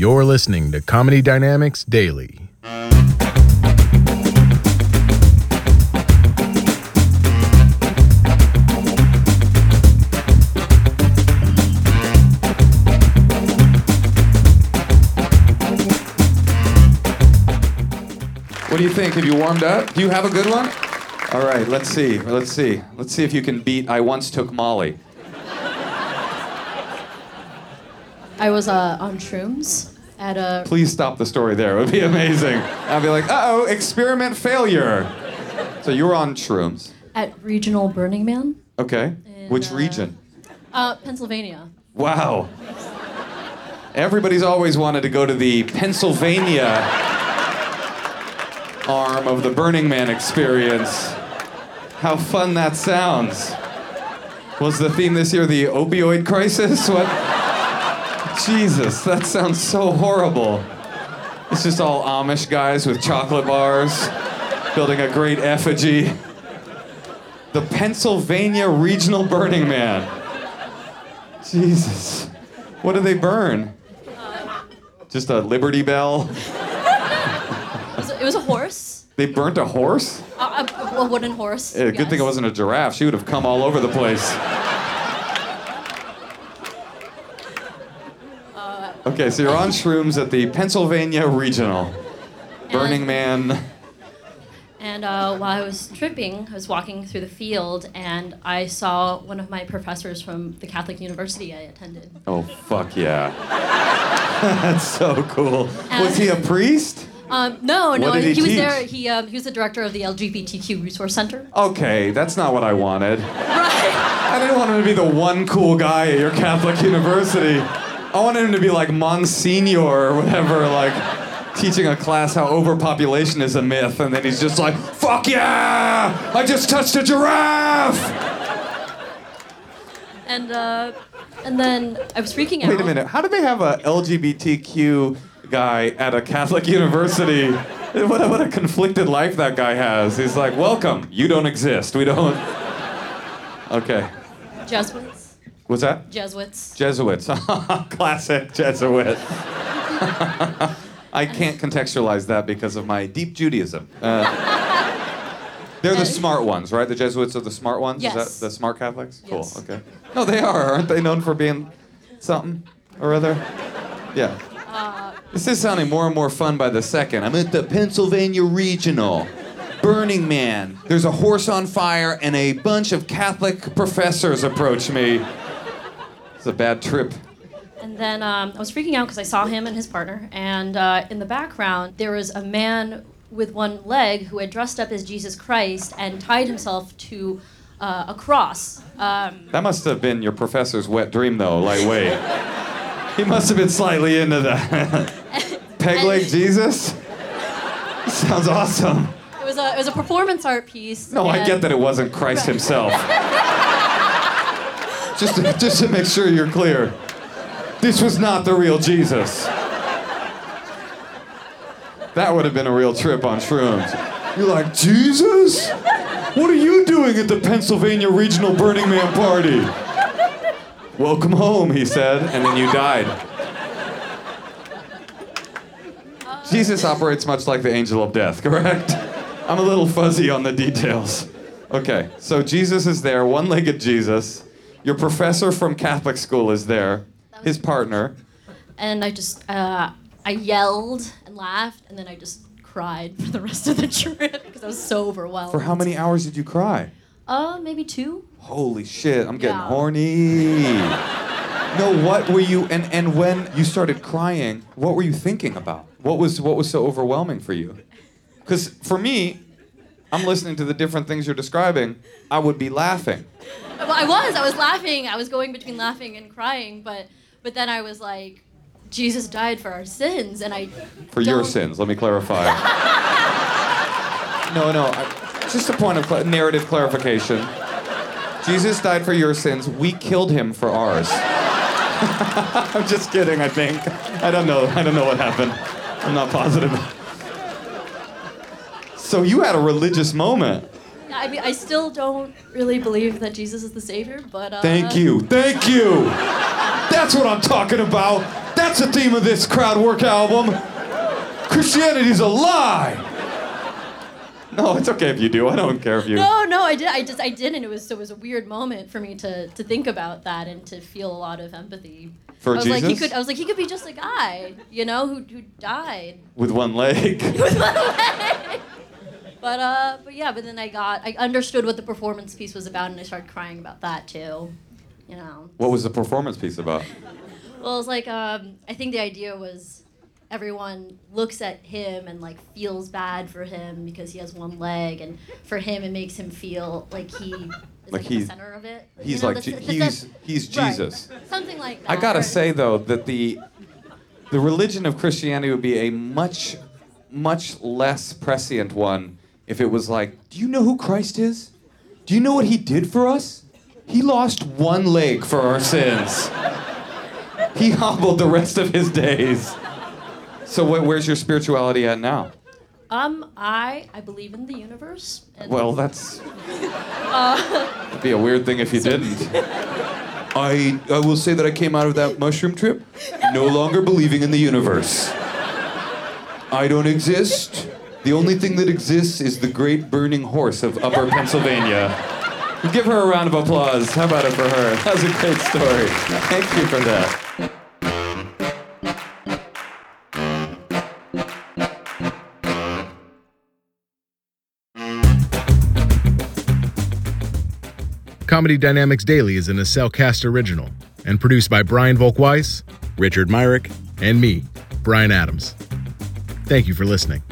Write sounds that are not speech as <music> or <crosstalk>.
You're listening to Comedy Dynamics Daily. What do you think? Have you warmed up? Do you have a good one? All right, let's see. Let's see. Let's see if you can beat I once took Molly. I was uh, on shrooms at a. Please stop the story there. It would be <laughs> amazing. I'd be like, uh oh, experiment failure. So you were on shrooms. At Regional Burning Man, Okay. In, Which uh, region? uh, Pennsylvania. Wow. Everybody's always wanted to go to the Pennsylvania arm of the Burning Man experience. How fun that sounds. Was the theme this year the opioid crisis? What? Jesus, that sounds so horrible. It's just all Amish guys with chocolate bars building a great effigy. The Pennsylvania Regional Burning Man. Jesus. What do they burn? Just a Liberty Bell? It was, it was a horse, They burnt a horse? a, a, a wooden horse. Eh, good thing it wasn't a giraffe. She would have come all over the place. Okay, so you're on shrooms at the Pennsylvania Regional. Burning Man. And uh, while I was tripping, I was walking through the field, and I saw one of my professors from the Catholic university I attended. Oh, fuck yeah. <laughs> That's so cool. Was he a priest? Um, no, no, did he was there. He um, he was the director of the LGBTQ Resource Center. Okay, that's not what I wanted. Right. I didn't want him to be the one cool guy at your Catholic university. I wanted him to be like Monsignor or whatever, like teaching a class how overpopulation is a myth, and then he's just like, fuck yeah! I just touched a giraffe! And uh, and then I was freaking out. Wait a minute, how do they have a LGBTQ guy at a Catholic <laughs> university? What a, what a conflicted life that guy has. He's like, welcome, you don't exist. We don't. Okay. Jesuits. What's that? Jesuits. Jesuits. <laughs> Classic Jesuit. <laughs> I can't contextualize that because of my deep Judaism. Uh, they're the smart ones, right? The Jesuits are the smart ones? Is Yes. that the smart Catholics? Yes. Cool, okay. No, they are. Aren't they known for being something or other? Yeah. this is sounding more and more fun by the second. I'm at the Pennsylvania Regional. Burning Man. There's a horse on fire, and a bunch of Catholic professors approach me. It's a bad trip. And then um, I was freaking out because I saw him and his partner, and uh, in the background there was a man with one leg who had dressed up as Jesus Christ and tied himself to uh, a cross. Um, That must have been your professor's wet dream, though. Like, wait. He must have been slightly into that. <laughs> Peg leg Jesus? Sounds awesome. it was a it was a performance art piece. No, I get that it wasn't Christ himself. <laughs> just, to, just to make sure you're clear. This was not the real Jesus. That would have been a real trip on shrooms. You're like, Jesus? What are you doing at the Pennsylvania Regional Burning Man party? Welcome home, he said, and then you died. Jesus operates much like the angel of death, correct? I'm a little fuzzy on the details. Okay, so Jesus is there, one legged Jesus. Your professor from Catholic school is there, his partner. And I just uh, I yelled and laughed, and then I just cried for the rest of the <laughs> trip because I was so overwhelmed. For how many hours did you cry? Uh, maybe two. Holy shit, I'm getting Yeah. horny. No, what were you and, and when you started crying, what were you thinking about? What was what was so overwhelming for you? Cuz for me, I'm listening to the different things you're describing, I would be laughing. Well, I was. I was laughing. I was going between laughing and crying, but but then I was like, Jesus died for our sins, and I. For your don't- sins, let me clarify. no, no, I, just a point of cla narrative clarification. Jesus died for your sins. We killed him for ours. <laughs> I'm just kidding. I think. I don't know. I don't know what happened. I'm not positive. So you had a religious moment. I mean, I still don't really believe that Jesus is the savior, but. Uh, Thank you. Thank you. That's what I'm talking about. That's the theme of this crowd work album. Christianity's a lie. No, it's okay if you do. I don't care if you. No, no, I did. I just, I didn't. It was, it was a weird moment for me to, to think about that and to feel a lot of empathy. For I was like, he could. I was like, he could be just a guy, you know, who, who died. With one leg. <laughs> But uh, but yeah, but then I got, I understood what the performance piece was about, and I started crying about that too. You know. What was the performance piece about? Well, it was like um, I think the idea was everyone looks at him and like feels bad for him because he has one leg, and for him it makes him feel like he Like like, he's- the center of it. He's You know, like the- the- he's he's right. Jesus. Something like that. I gotta or- say though that the the religion of Christianity would be a much much less prescient one if it was like, do you know who Christ is? Do you know what he did for us? He lost one leg for our sins. He hobbled the rest of his days. So wh- where's your spirituality at now? Um, I I believe in the universe. Well, that's it'd be a weird thing if you didn't. I I will say that I came out of that mushroom trip no longer believing in the universe. I don't exist. The only thing that exists is the great burning horse of Upper Pennsylvania. Give her a round of applause. How about it for her? That was a great story. Thank you for that. Comedy Dynamics Daily is an Cellcast original and produced by Brian Volkweiss, Richard Myrick, and me, Brian Adams. Thank you for listening.